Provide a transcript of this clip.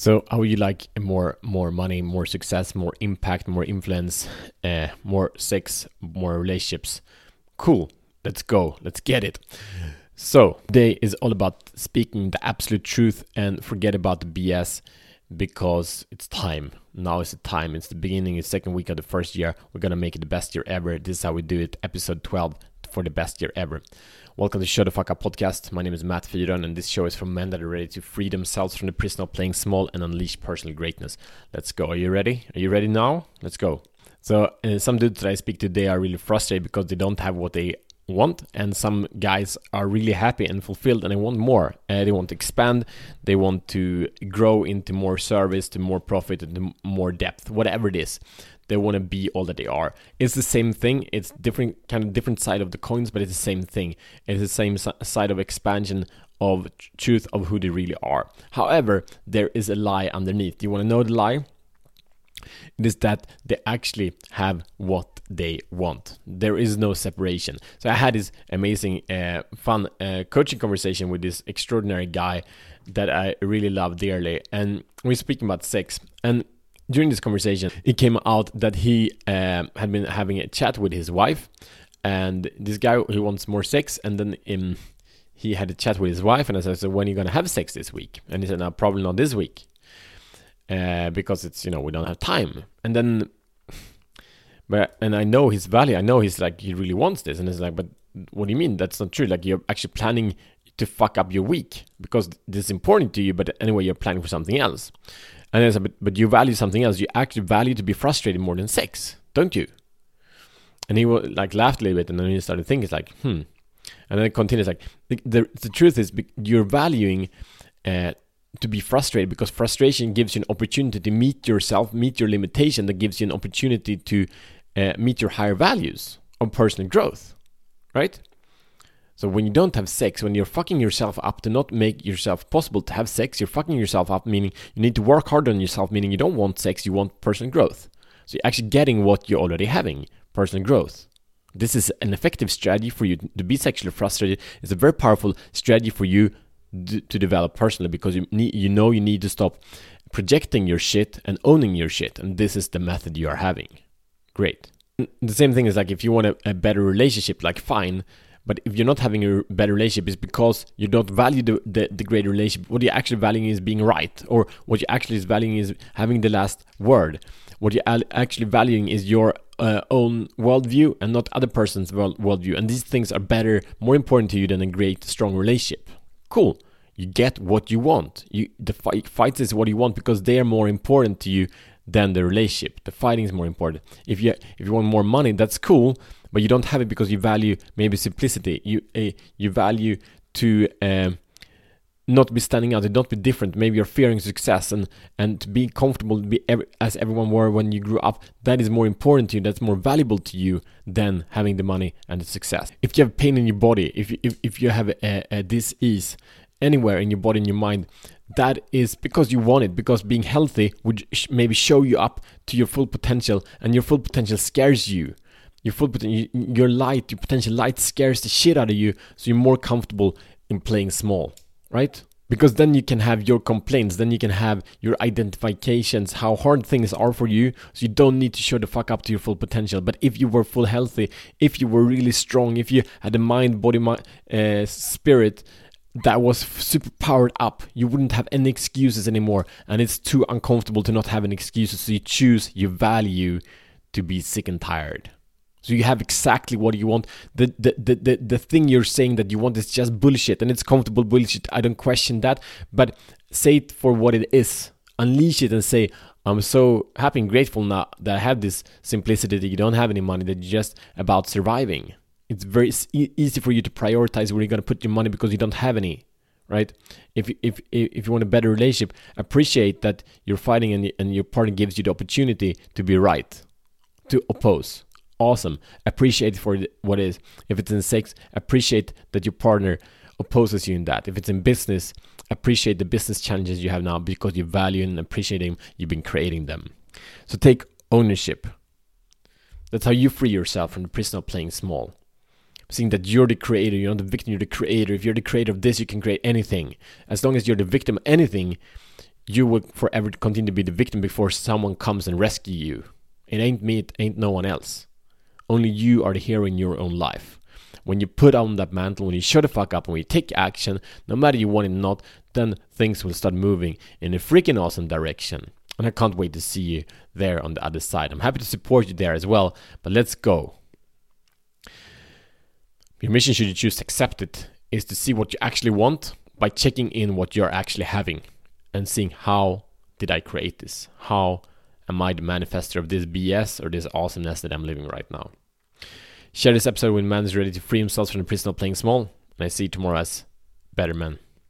So, how would you like more more money, more success, more impact, more influence, uh, more sex, more relationships? Cool. Let's go. Let's get it. So, today is all about speaking the absolute truth and forget about the BS because it's time. Now is the time. It's the beginning, it's the second week of the first year. We're gonna make it the best year ever. This is how we do it. Episode 12 for the best year ever. Welcome to Show the Fuck Up podcast. My name is Matt Fyron, and this show is for men that are ready to free themselves from the prison of playing small and unleash personal greatness. Let's go. Are you ready? Are you ready now? Let's go. So, uh, some dudes that I speak to, they are really frustrated because they don't have what they want, and some guys are really happy and fulfilled and they want more. Uh, they want to expand, they want to grow into more service, to more profit, and to more depth, whatever it is they want to be all that they are. It's the same thing. It's different, kind of different side of the coins, but it's the same thing. It's the same side of expansion of truth of who they really are. However, there is a lie underneath. Do you want to know the lie? It is that they actually have what they want. There is no separation. So I had this amazing, uh, fun uh, coaching conversation with this extraordinary guy that I really love dearly, and we're speaking about sex and during this conversation, it came out that he uh, had been having a chat with his wife, and this guy he wants more sex, and then um, he had a chat with his wife, and I said, "So when are you gonna have sex this week?" And he said, "No, probably not this week, uh, because it's you know we don't have time." And then, but and I know his value. I know he's like he really wants this, and it's like, but what do you mean? That's not true. Like you're actually planning to fuck up your week because this is important to you, but anyway, you're planning for something else. And I said, but, but you value something else. You actually value to be frustrated more than sex, don't you? And he was like laughed a little bit, and then he started thinking, it's like, hmm. And then it continues like, the, the, the truth is, you're valuing uh, to be frustrated because frustration gives you an opportunity to meet yourself, meet your limitation. That gives you an opportunity to uh, meet your higher values of personal growth, right? So when you don't have sex, when you're fucking yourself up to not make yourself possible to have sex, you're fucking yourself up, meaning you need to work hard on yourself, meaning you don't want sex, you want personal growth. So you're actually getting what you're already having, personal growth. This is an effective strategy for you to be sexually frustrated. It's a very powerful strategy for you to develop personally because you need, you know you need to stop projecting your shit and owning your shit, and this is the method you are having. Great. The same thing is like if you want a, a better relationship, like fine but if you're not having a better relationship, it's because you don't value the, the, the great relationship. What you're actually valuing is being right, or what you actually is valuing is having the last word. What you're actually valuing is your uh, own worldview and not other person's world, worldview. And these things are better, more important to you than a great, strong relationship. Cool. You get what you want. You the fight, fights is what you want because they are more important to you than the relationship. The fighting is more important. If you if you want more money, that's cool but you don't have it because you value maybe simplicity. You uh, you value to um, not be standing out, to not be different. Maybe you're fearing success and and to be comfortable to be every, as everyone were when you grew up. That is more important to you. That's more valuable to you than having the money and the success. If you have pain in your body, if you, if, if you have a, a disease anywhere in your body in your mind, that is because you want it because being healthy would sh- maybe show you up to your full potential and your full potential scares you your full potential, your light, your potential light scares the shit out of you, so you're more comfortable in playing small, right? Because then you can have your complaints, then you can have your identifications, how hard things are for you, so you don't need to show the fuck up to your full potential. But if you were full healthy, if you were really strong, if you had a mind, body, mind, uh, spirit that was super powered up, you wouldn't have any excuses anymore. And it's too uncomfortable to not have any excuses, so you choose, you value to be sick and tired. So you have exactly what you want. The, the, the, the, the thing you're saying that you want is just bullshit and it's comfortable bullshit. I don't question that. But say it for what it is. Unleash it and say, I'm so happy and grateful now that I have this simplicity that you don't have any money, that you're just about surviving. It's very easy for you to prioritize where you're going to put your money because you don't have any, right? If, if, if you want a better relationship, appreciate that you're fighting and, and your partner gives you the opportunity to be right, to oppose awesome. Appreciate for what is. If it's in sex, appreciate that your partner opposes you in that. If it's in business, appreciate the business challenges you have now because you value and appreciate them. You've been creating them. So take ownership. That's how you free yourself from the prison of playing small. Seeing that you're the creator, you're not the victim, you're the creator. If you're the creator of this, you can create anything. As long as you're the victim of anything, you will forever continue to be the victim before someone comes and rescue you. It ain't me, it ain't no one else. Only you are the hero in your own life. When you put on that mantle, when you shut the fuck up, when you take action, no matter you want it or not, then things will start moving in a freaking awesome direction. And I can't wait to see you there on the other side. I'm happy to support you there as well, but let's go. Your mission, should you choose to accept it, is to see what you actually want by checking in what you're actually having and seeing how did I create this? How am I the manifester of this BS or this awesomeness that I'm living right now? Share this episode when man is ready to free himself from the prison of playing small, and I see you tomorrow as better man.